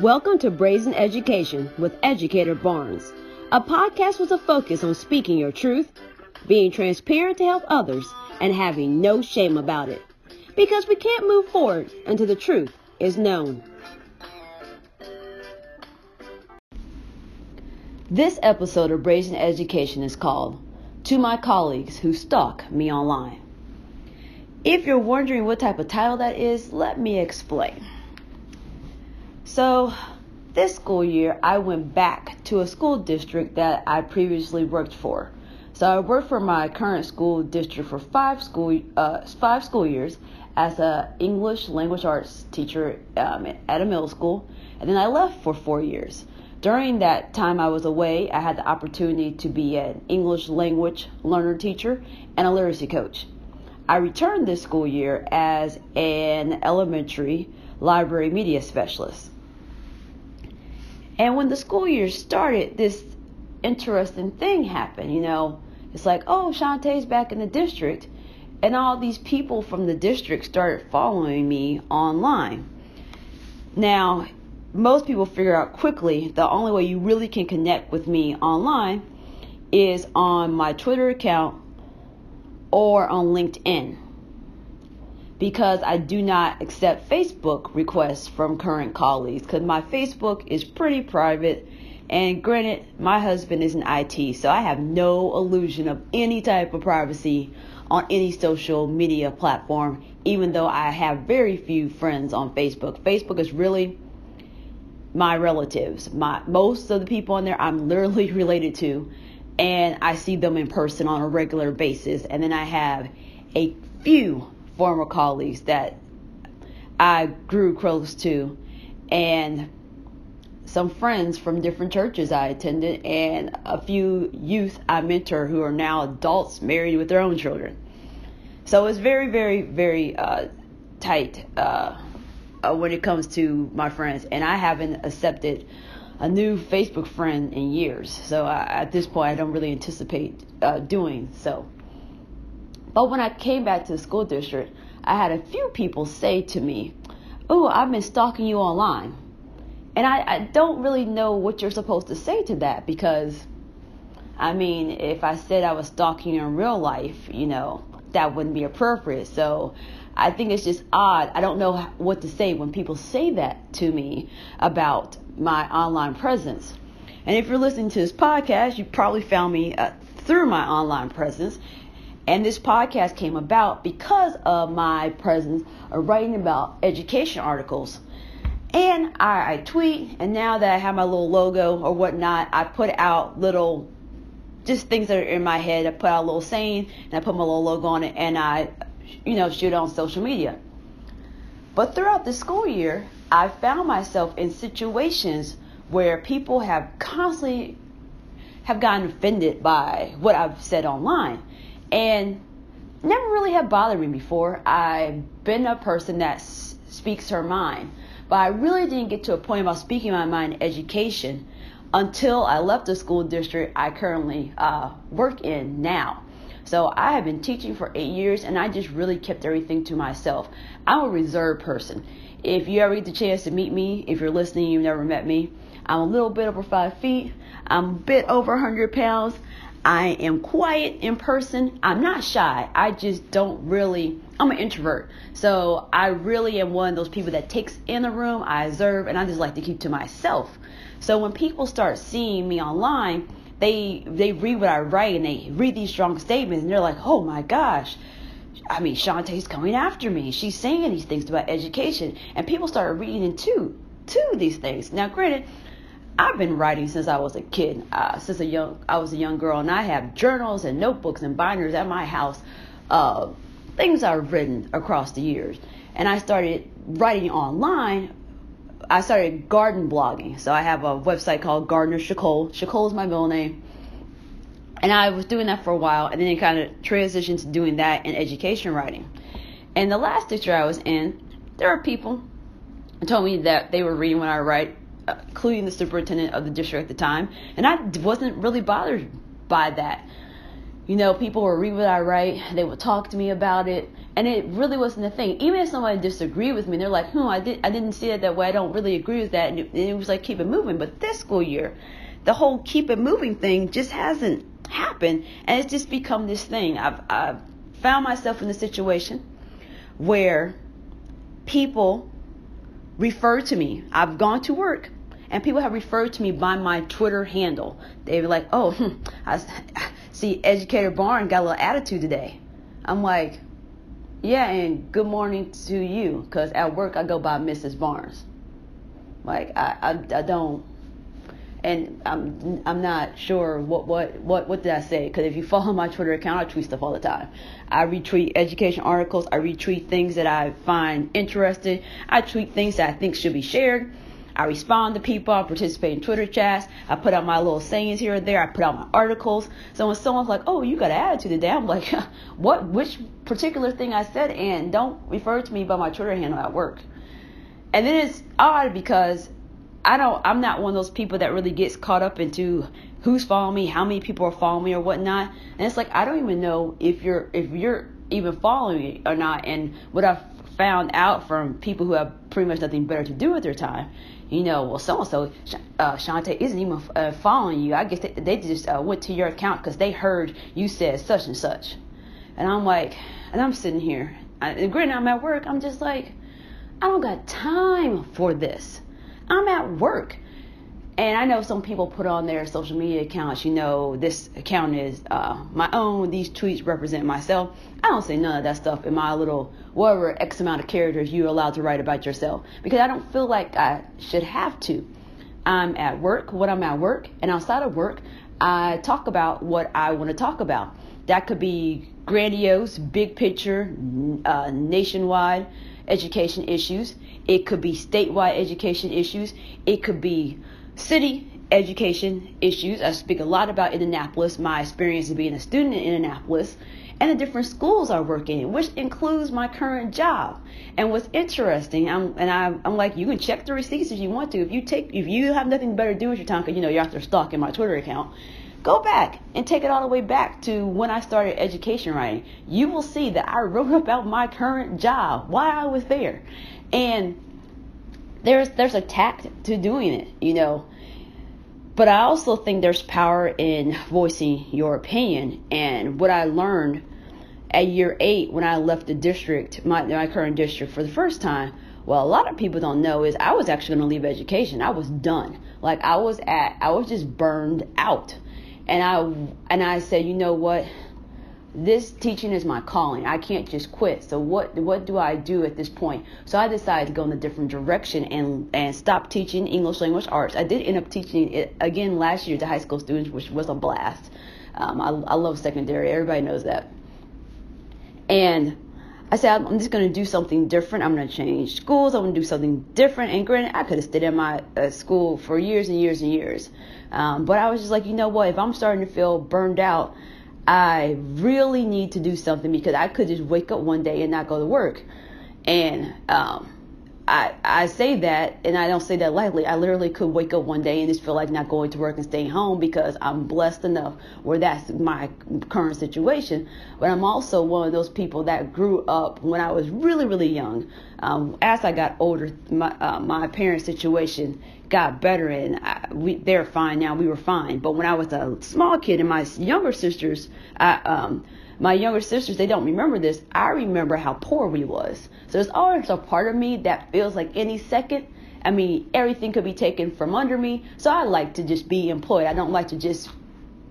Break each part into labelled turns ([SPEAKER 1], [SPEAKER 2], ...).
[SPEAKER 1] Welcome to Brazen Education with Educator Barnes, a podcast with a focus on speaking your truth, being transparent to help others, and having no shame about it. Because we can't move forward until the truth is known. This episode of Brazen Education is called To My Colleagues Who Stalk Me Online. If you're wondering what type of title that is, let me explain. So, this school year, I went back to a school district that I previously worked for. So, I worked for my current school district for five school uh, five school years as a English language arts teacher um, at a middle school, and then I left for four years. During that time I was away, I had the opportunity to be an English language learner teacher and a literacy coach. I returned this school year as an elementary library media specialist. And when the school year started, this interesting thing happened. You know, it's like, oh, Shantae's back in the district. And all these people from the district started following me online. Now, most people figure out quickly the only way you really can connect with me online is on my Twitter account or on LinkedIn because I do not accept Facebook requests from current colleagues because my Facebook is pretty private. And granted, my husband is in IT, so I have no illusion of any type of privacy on any social media platform, even though I have very few friends on Facebook. Facebook is really my relatives. My most of the people on there I'm literally related to and I see them in person on a regular basis. And then I have a few former colleagues that I grew close to, and some friends from different churches I attended, and a few youth I mentor who are now adults married with their own children. So it's very, very, very uh, tight uh, uh, when it comes to my friends, and I haven't accepted a new Facebook friend in years. So I, at this point, I don't really anticipate uh, doing so. But when I came back to the school district, I had a few people say to me, Oh, I've been stalking you online. And I, I don't really know what you're supposed to say to that because, I mean, if I said I was stalking you in real life, you know, that wouldn't be appropriate. So I think it's just odd. I don't know what to say when people say that to me about my online presence. And if you're listening to this podcast, you probably found me uh, through my online presence. And this podcast came about because of my presence of writing about education articles. And I, I, tweet, and now that I have my little logo or whatnot, I put out little, just things that are in my head. I put out a little saying, and I put my little logo on it, and I, you know, shoot on social media. But throughout the school year, I found myself in situations where people have constantly have gotten offended by what I've said online and never really have bothered me before. I've been a person that s- speaks her mind, but I really didn't get to a point about speaking my mind in education until I left the school district I currently uh, work in now. So I have been teaching for eight years and I just really kept everything to myself. I'm a reserved person. If you ever get the chance to meet me, if you're listening, you've never met me, I'm a little bit over five feet. I'm a bit over 100 pounds. I am quiet in person. I'm not shy. I just don't really, I'm an introvert. So I really am one of those people that takes in the room, I observe, and I just like to keep to myself. So when people start seeing me online, they they read what I write and they read these strong statements and they're like, oh my gosh. I mean, Shantae's coming after me. She's saying these things about education. And people start reading into to these things. Now, granted, I've been writing since I was a kid, uh, since a young I was a young girl, and I have journals and notebooks and binders at my house, uh, things I've written across the years. And I started writing online. I started garden blogging, so I have a website called Gardener Shakol. Shakol is my middle name, and I was doing that for a while, and then it kind of transitioned to doing that in education writing. And the last district I was in, there were people told me that they were reading what I write including the superintendent of the district at the time, and I wasn't really bothered by that. You know, people would read what I write, they would talk to me about it, and it really wasn't a thing. Even if somebody disagreed with me, they're like, "Hmm, I did I didn't see it that way. I don't really agree with that." And it, and it was like keep it moving. But this school year, the whole keep it moving thing just hasn't happened, and it's just become this thing. I've I've found myself in a situation where people refer to me. I've gone to work and people have referred to me by my Twitter handle. They were like, "Oh, I see Educator Barn got a little attitude today." I'm like, "Yeah, and good morning to you, because at work I go by Mrs. Barnes." Like I, I, I don't, and I'm, I'm not sure what, what, what, what did I say? Because if you follow my Twitter account, I tweet stuff all the time. I retweet education articles. I retweet things that I find interesting. I tweet things that I think should be shared. I respond to people. I participate in Twitter chats. I put out my little sayings here and there. I put out my articles. So when someone's like, "Oh, you got an attitude today," I'm like, "What? Which particular thing I said?" And don't refer to me by my Twitter handle at work. And then it's odd because I don't. I'm not one of those people that really gets caught up into who's following me, how many people are following me, or whatnot. And it's like I don't even know if you're if you're even following me or not. And what I've found out from people who have pretty much nothing better to do with their time you know, well, so and so, uh, Shantae isn't even uh, following you. I guess they, they just uh, went to your account because they heard you said such and such. And I'm like, and I'm sitting here, I, and granted, I'm at work. I'm just like, I don't got time for this. I'm at work. And I know some people put on their social media accounts, you know, this account is uh, my own, these tweets represent myself. I don't say none of that stuff in my little, whatever X amount of characters you're allowed to write about yourself because I don't feel like I should have to. I'm at work when I'm at work, and outside of work, I talk about what I want to talk about. That could be grandiose, big picture, uh, nationwide education issues. It could be statewide education issues. It could be city education issues. I speak a lot about Indianapolis, my experience of being a student in Indianapolis, and the different schools I work in, which includes my current job. And what's interesting, I'm, and I, I'm like, you can check the receipts if you want to. If you take, if you have nothing better to do with your time, because you know you're after stalking my Twitter account, go back and take it all the way back to when I started education writing. You will see that I wrote about my current job, why I was there, and there's there's a tact to doing it, you know. But I also think there's power in voicing your opinion. And what I learned at year eight when I left the district, my, my current district for the first time, well, a lot of people don't know is I was actually going to leave education. I was done. Like I was at, I was just burned out. And I, and I said, you know what? This teaching is my calling. I can't just quit. So what what do I do at this point? So I decided to go in a different direction and and stop teaching English language arts. I did end up teaching it again last year to high school students, which was a blast. Um, I, I love secondary. Everybody knows that. And I said I'm just going to do something different. I'm going to change schools. I'm going to do something different. And granted, I could have stayed in my uh, school for years and years and years. Um, but I was just like, you know what? If I'm starting to feel burned out I really need to do something because I could just wake up one day and not go to work. And um, I I say that, and I don't say that lightly. I literally could wake up one day and just feel like not going to work and staying home because I'm blessed enough where that's my current situation. But I'm also one of those people that grew up when I was really really young. Um, as I got older, my uh, my parents' situation got better and I, we they're fine now. We were fine. But when I was a small kid and my younger sisters, I, um, my younger sisters, they don't remember this. I remember how poor we was. So there's always a part of me that feels like any second, I mean, everything could be taken from under me. So I like to just be employed. I don't like to just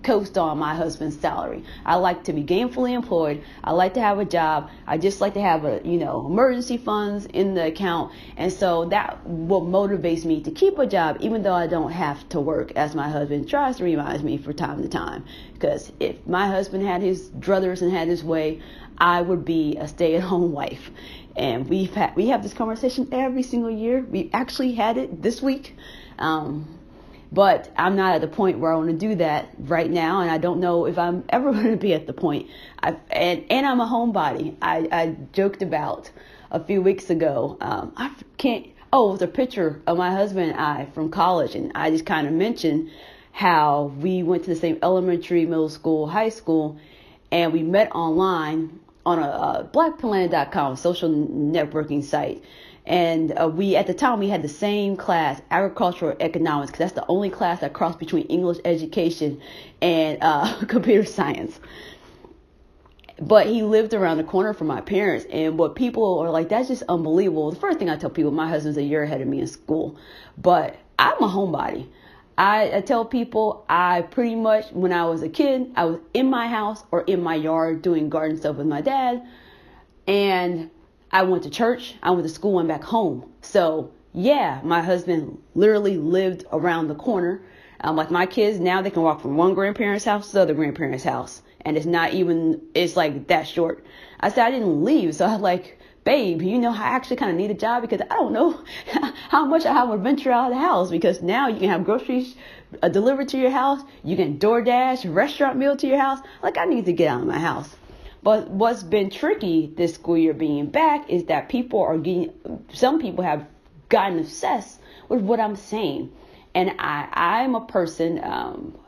[SPEAKER 1] coast on my husband's salary. I like to be gainfully employed. I like to have a job. I just like to have a, you know, emergency funds in the account. And so that what motivates me to keep a job even though I don't have to work as my husband tries to remind me from time to time. Because if my husband had his druthers and had his way, I would be a stay-at-home wife. And we've had, we have this conversation every single year. We actually had it this week. Um, but I'm not at the point where I want to do that right now, and I don't know if I'm ever going to be at the point. I and and I'm a homebody. I I joked about a few weeks ago. Um, I can't. Oh, it was a picture of my husband and I from college, and I just kind of mentioned how we went to the same elementary, middle school, high school, and we met online on a uh, blackplanet.com social networking site. And uh, we, at the time, we had the same class, agricultural economics, because that's the only class that crossed between English education and uh, computer science. But he lived around the corner from my parents, and what people are like, that's just unbelievable. The first thing I tell people, my husband's a year ahead of me in school, but I'm a homebody. I, I tell people I pretty much, when I was a kid, I was in my house or in my yard doing garden stuff with my dad. And I went to church, I went to school, and back home. So, yeah, my husband literally lived around the corner. Um, like my kids now, they can walk from one grandparent's house to the other grandparent's house. And it's not even, it's like that short. I said I didn't leave. So I was like, babe, you know, I actually kind of need a job because I don't know how much I would venture out of the house because now you can have groceries uh, delivered to your house. You can DoorDash, restaurant meal to your house. Like, I need to get out of my house. But what's been tricky this school year being back is that people are getting, some people have gotten obsessed with what I'm saying. And I, I'm a person, um,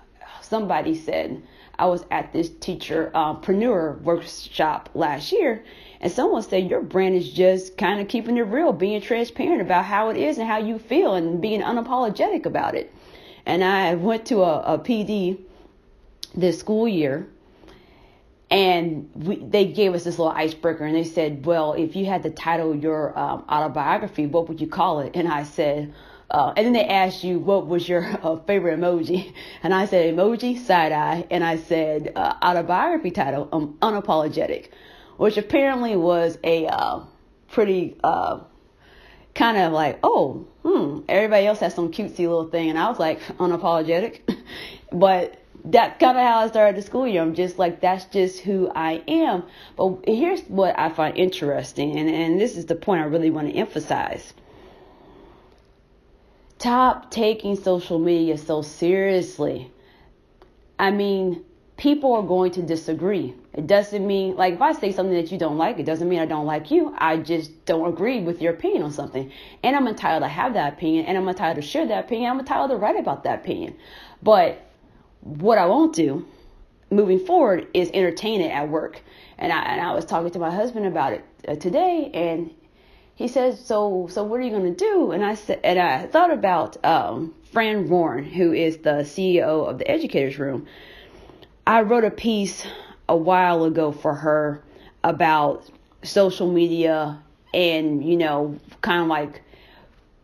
[SPEAKER 1] somebody said, I was at this teacher uh, preneur workshop last year, and someone said your brand is just kind of keeping it real, being transparent about how it is and how you feel, and being unapologetic about it. And I went to a, a PD this school year, and we, they gave us this little icebreaker, and they said, "Well, if you had to title your um, autobiography, what would you call it?" And I said uh, and then they asked you what was your uh, favorite emoji, and I said emoji side eye, and I said uh, autobiography title um, unapologetic, which apparently was a uh, pretty uh, kind of like oh hmm everybody else has some cutesy little thing, and I was like unapologetic, but that's kind of how I started the school year. I'm just like, that's just who I am. But here's what I find interesting, and, and this is the point I really want to emphasize. Stop taking social media so seriously. I mean, people are going to disagree. It doesn't mean, like, if I say something that you don't like, it doesn't mean I don't like you. I just don't agree with your opinion on something. And I'm entitled to have that opinion, and I'm entitled to share that opinion. I'm entitled to write about that opinion. But what I won't do moving forward is entertain it at work. And I, and I was talking to my husband about it uh, today, and he says, "So, so what are you going to do?" And I said, and I thought about um, Fran Warren, who is the CEO of the Educators Room. I wrote a piece a while ago for her about social media and you know, kind of like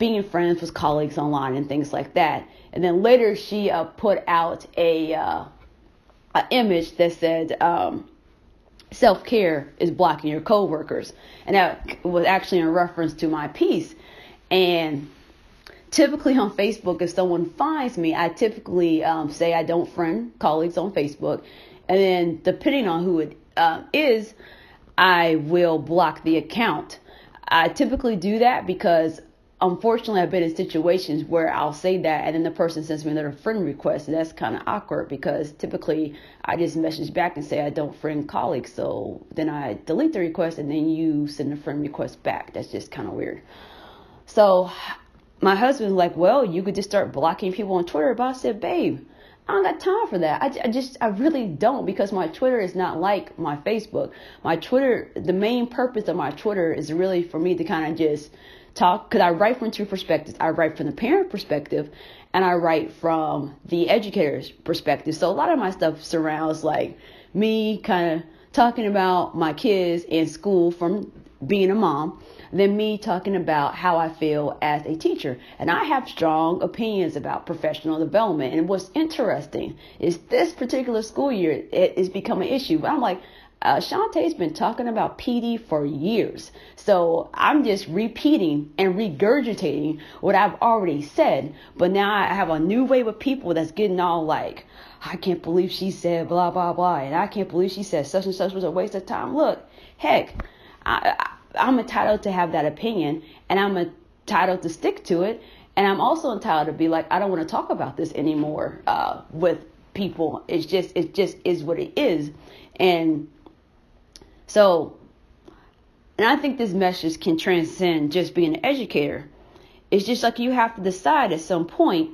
[SPEAKER 1] being friends with colleagues online and things like that. And then later she uh, put out a uh, an image that said. Um, self care is blocking your coworkers. And that was actually in reference to my piece. And typically on Facebook, if someone finds me, I typically um, say I don't friend colleagues on Facebook. And then depending on who it uh, is, I will block the account. I typically do that because unfortunately, I've been in situations where I'll say that and then the person sends me another friend request. And that's kind of awkward because typically I just message back and say I don't friend colleagues. So then I delete the request and then you send a friend request back. That's just kind of weird. So my husband's like, well, you could just start blocking people on Twitter. But I said, babe, I don't got time for that. I, I, just, I really don't because my Twitter is not like my Facebook. My Twitter, the main purpose of my Twitter is really for me to kind of just talk because I write from two perspectives. I write from the parent perspective and I write from the educator's perspective. So a lot of my stuff surrounds like me kind of talking about my kids in school from being a mom, then me talking about how I feel as a teacher. And I have strong opinions about professional development. And what's interesting is this particular school year, it has become an issue. But I'm like, uh, Shantae's been talking about PD for years. So I'm just repeating and regurgitating what I've already said. But now I have a new wave of people that's getting all like, I can't believe she said blah, blah, blah. And I can't believe she said such and such was a waste of time. Look, heck, I, I, I'm entitled to have that opinion and I'm entitled to stick to it. And I'm also entitled to be like, I don't want to talk about this anymore uh, with people. It's just, it just is what it is. And so, and I think this message can transcend just being an educator. It's just like you have to decide at some point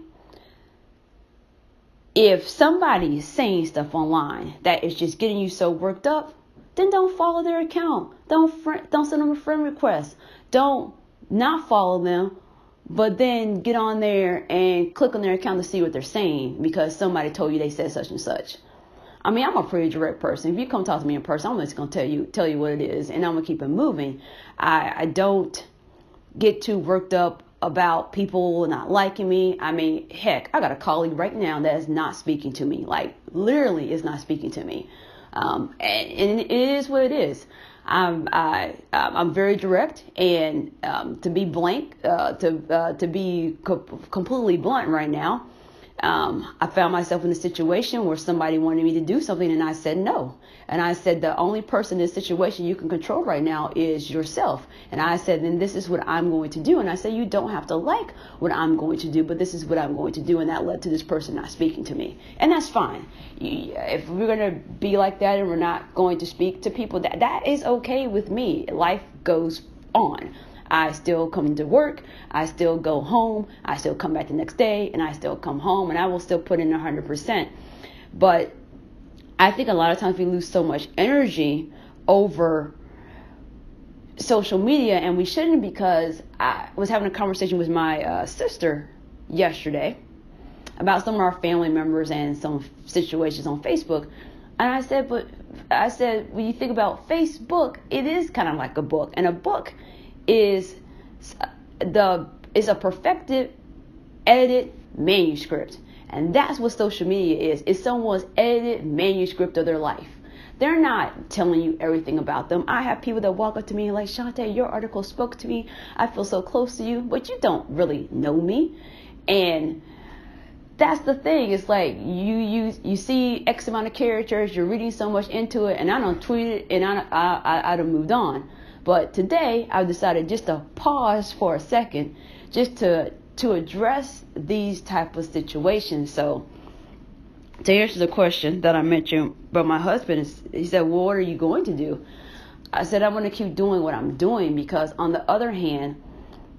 [SPEAKER 1] if somebody is saying stuff online that is just getting you so worked up, then don't follow their account. Don't friend, don't send them a friend request. Don't not follow them, but then get on there and click on their account to see what they're saying because somebody told you they said such and such. I mean, I'm a pretty direct person. If you come talk to me in person, I'm just gonna tell you tell you what it is, and I'm gonna keep it moving. I I don't get too worked up about people not liking me. I mean, heck, I got a colleague right now that is not speaking to me. Like literally, is not speaking to me. Um, and, and it is what it is. I'm I, I'm very direct, and um, to be blank, uh, to uh, to be co- completely blunt right now, um, I found myself in a situation where somebody wanted me to do something, and I said no. And I said the only person in this situation you can control right now is yourself. And I said, then this is what I'm going to do. And I said, you don't have to like what I'm going to do, but this is what I'm going to do. And that led to this person not speaking to me, and that's fine. If we're gonna be like that and we're not going to speak to people, that that is okay with me. Life goes on. I still come to work, I still go home, I still come back the next day, and I still come home, and I will still put in 100%. But I think a lot of times we lose so much energy over social media, and we shouldn't because I was having a conversation with my uh, sister yesterday about some of our family members and some situations on Facebook. And I said, but I said, when you think about Facebook, it is kind of like a book, and a book is the is a perfected edited manuscript. And that's what social media is. It's someone's edited manuscript of their life. They're not telling you everything about them. I have people that walk up to me like, Shantae, your article spoke to me. I feel so close to you, but you don't really know me. And that's the thing. It's like you you you see X amount of characters, you're reading so much into it, and I don't tweet it, and I I I'd have moved on. But today I've decided just to pause for a second, just to to address these type of situations. So to answer the question that I mentioned, but my husband is, he said, well, what are you going to do? I said, I'm going to keep doing what I'm doing because on the other hand,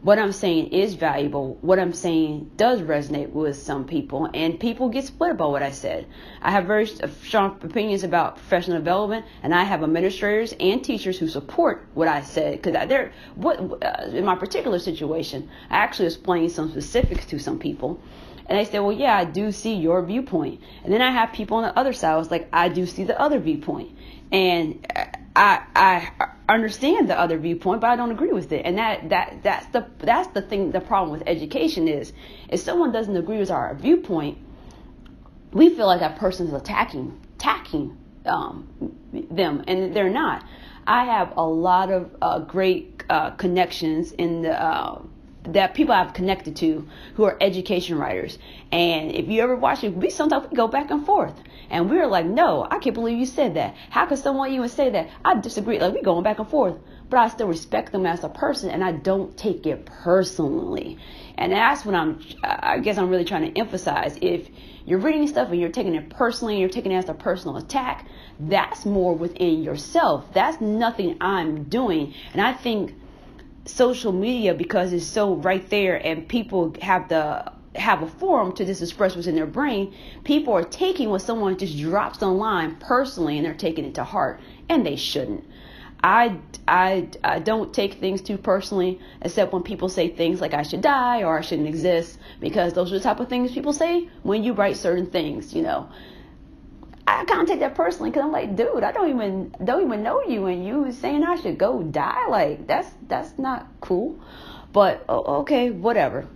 [SPEAKER 1] what I'm saying is valuable. What I'm saying does resonate with some people, and people get split about what I said. I have very strong opinions about professional development, and I have administrators and teachers who support what I said. Because they're what uh, in my particular situation, I actually explained some specifics to some people, and they said, "Well, yeah, I do see your viewpoint." And then I have people on the other side. I was like, "I do see the other viewpoint," and I I understand the other viewpoint, but I don't agree with it. And that that that's the that's the thing. The problem with education is if someone doesn't agree with our viewpoint, we feel like that person is attacking attacking um, them, and they're not. I have a lot of uh, great uh, connections in the uh, that people I've connected to who are education writers. And if you ever watch it, we sometimes we go back and forth. And we're like, no, I can't believe you said that. How could someone even say that? I disagree. Like we going back and forth. But I still respect them as a person and I don't take it personally. And that's what I'm I guess I'm really trying to emphasize. If you're reading stuff and you're taking it personally and you're taking it as a personal attack, that's more within yourself. That's nothing I'm doing. And I think social media because it's so right there and people have the have a forum to just express what's in their brain, people are taking what someone just drops online personally and they're taking it to heart, and they shouldn't. I, I, I don't take things too personally, except when people say things like I should die or I shouldn't exist, because those are the type of things people say when you write certain things, you know. I take that personally because I'm like, dude, I don't even don't even know you, and you saying I should go die, like that's that's not cool. But okay, whatever.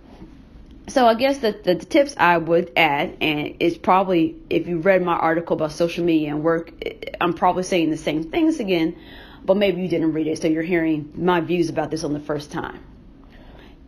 [SPEAKER 1] So I guess the, the, the tips I would add, and it's probably if you read my article about social media and work, eh, I'm probably saying the same things again, but maybe you didn't read it, so you're hearing my views about this on the first time.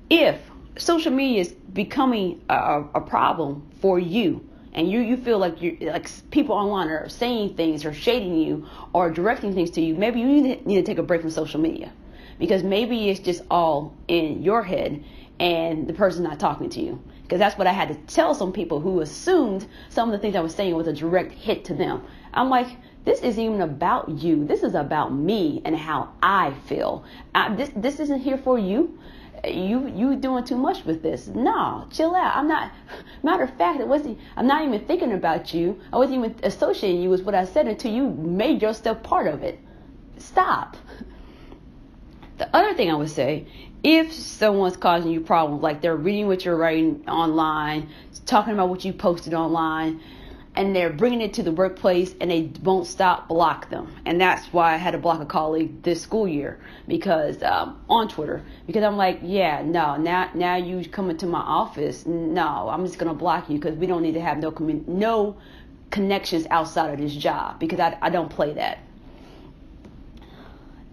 [SPEAKER 1] If social media is becoming a, a problem for you and you you feel like you like people online are saying things or shading you or directing things to you, maybe you need to, need to take a break from social media because maybe it's just all in your head and the person's not talking to you. Because that's what I had to tell some people who assumed some of the things I was saying was a direct hit to them. I'm like, this isn't even about you. This is about me and how I feel. I, this this isn't here for you you you doing too much with this. No, chill out. I'm not. Matter of fact, it wasn't. I'm not even thinking about you. I wasn't even associating you with what I said until you made yourself part of it. stop. The other thing I would say, if someone's causing you problems, like they're reading what you're writing online, talking about what you posted online, and they're bringing it to the workplace and they won't stop, block them. And that's why I had to block a colleague this school year because um, on Twitter because I'm like, yeah, no, now now you coming to my office, no, I'm just gonna block you because we don't need to have no commun- no connections outside of this job because I I don't play that.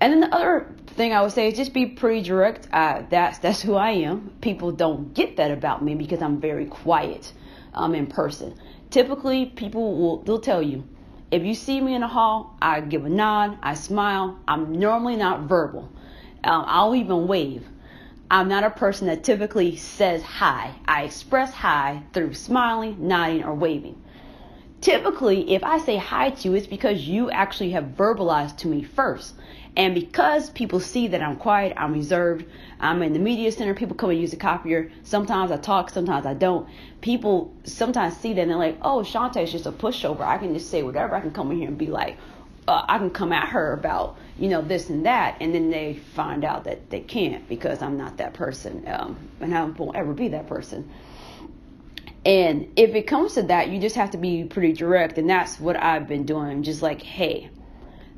[SPEAKER 1] And then the other thing I would say is just be pretty direct. That's that's who I am. People don't get that about me because I'm very quiet um, in person. Typically, people will they'll tell you if you see me in the hall, I give a nod, I smile. I'm normally not verbal. Um, I'll even wave. I'm not a person that typically says hi. I express hi through smiling, nodding, or waving. Typically, if I say hi to you, it's because you actually have verbalized to me first. And because people see that I'm quiet, I'm reserved, I'm in the media center, people come and use the copier. Sometimes I talk, sometimes I don't. People sometimes see that and they're like, oh, Shantae's just a pushover. I can just say whatever. I can come in here and be like, uh, I can come at her about, you know, this and that. And then they find out that they can't because I'm not that person. Um, and I won't ever be that person. And if it comes to that, you just have to be pretty direct. And that's what I've been doing. Just like, hey,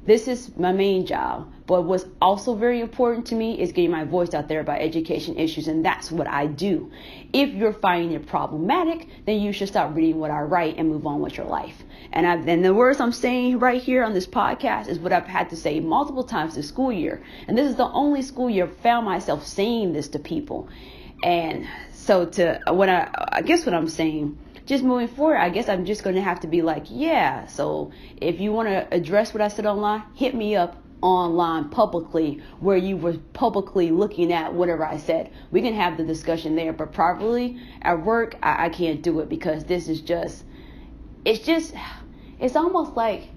[SPEAKER 1] this is my main job. But what's also very important to me is getting my voice out there about education issues, and that's what I do. If you're finding it problematic, then you should stop reading what I write and move on with your life. And, and the words I'm saying right here on this podcast is what I've had to say multiple times this school year. And this is the only school year I've found myself saying this to people. And so to what I, I guess what I'm saying just moving forward, I guess I'm just going to have to be like, yeah. So if you want to address what I said online, hit me up online publicly where you were publicly looking at whatever I said. We can have the discussion there, but probably at work, I, I can't do it because this is just, it's just, it's almost like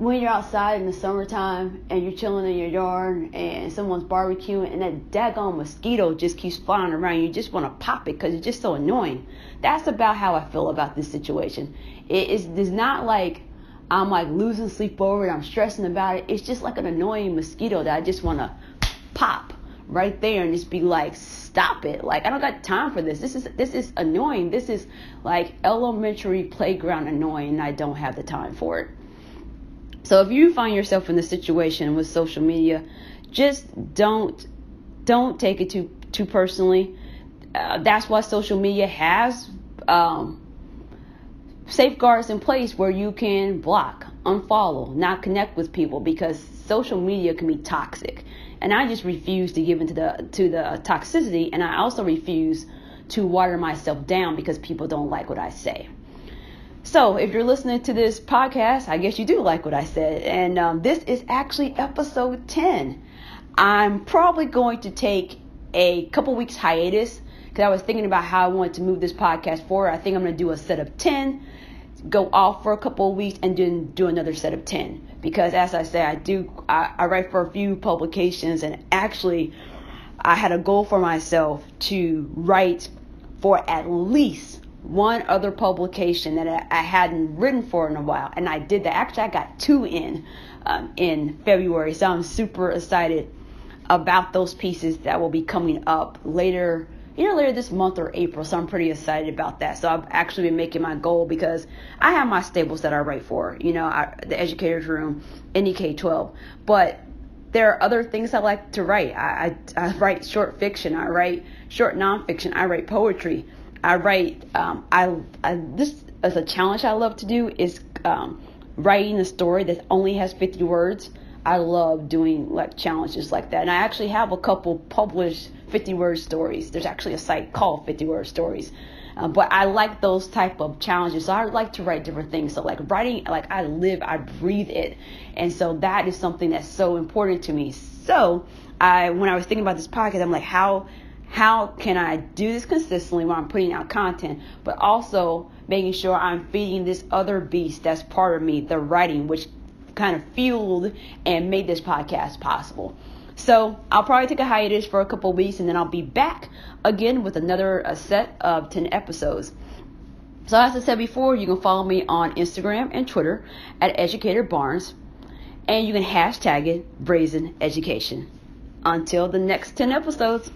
[SPEAKER 1] when you're outside in the summertime and you're chilling in your yard and someone's barbecuing and that daggone mosquito just keeps flying around, you just want to pop it because it's just so annoying. That's about how I feel about this situation. It is it's not like I'm like losing sleep over it, I'm stressing about it. It's just like an annoying mosquito that I just want to pop right there and just be like, stop it. Like I don't got time for this. This is this is annoying. This is like elementary playground annoying I don't have the time for it. So if you find yourself in this situation with social media, just don't don't take it too too personally. Uh, that's why social media has um, safeguards in place where you can block, unfollow, not connect with people because social media can be toxic. And I just refuse to give into the to the toxicity, and I also refuse to water myself down because people don't like what I say. So, if you're listening to this podcast, I guess you do like what I said. And um, this is actually episode 10. I'm probably going to take a couple weeks hiatus because I was thinking about how I wanted to move this podcast forward. I think I'm going to do a set of 10, go off for a couple of weeks, and then do another set of 10. Because as I say, I do, I, I write for a few publications, and actually, I had a goal for myself to write for at least one other publication that I hadn't written for in a while, and I did that. Actually, I got two in um, in February, so I'm super excited about those pieces that will be coming up later, you know, later this month or April. So I'm pretty excited about that. So I've actually been making my goal because I have my staples that I write for, you know, I, the Educators Room, Indy K12, but there are other things I like to write. I, I, I write short fiction, I write short nonfiction, I write poetry. I write. Um, I, I this is a challenge I love to do is um, writing a story that only has 50 words. I love doing like challenges like that, and I actually have a couple published 50 word stories. There's actually a site called 50 word stories. Um, but I like those type of challenges. So I like to write different things. So like writing, like I live, I breathe it, and so that is something that's so important to me. So I, when I was thinking about this podcast, I'm like, how how can I do this consistently while I'm putting out content, but also making sure I'm feeding this other beast that's part of me, the writing, which kind of fueled and made this podcast possible. So I'll probably take a hiatus for a couple weeks and then I'll be back again with another uh, set of 10 episodes. So as I said before, you can follow me on Instagram and Twitter at Educator Barnes. and you can hashtag it Brazen Education. Until the next 10 episodes.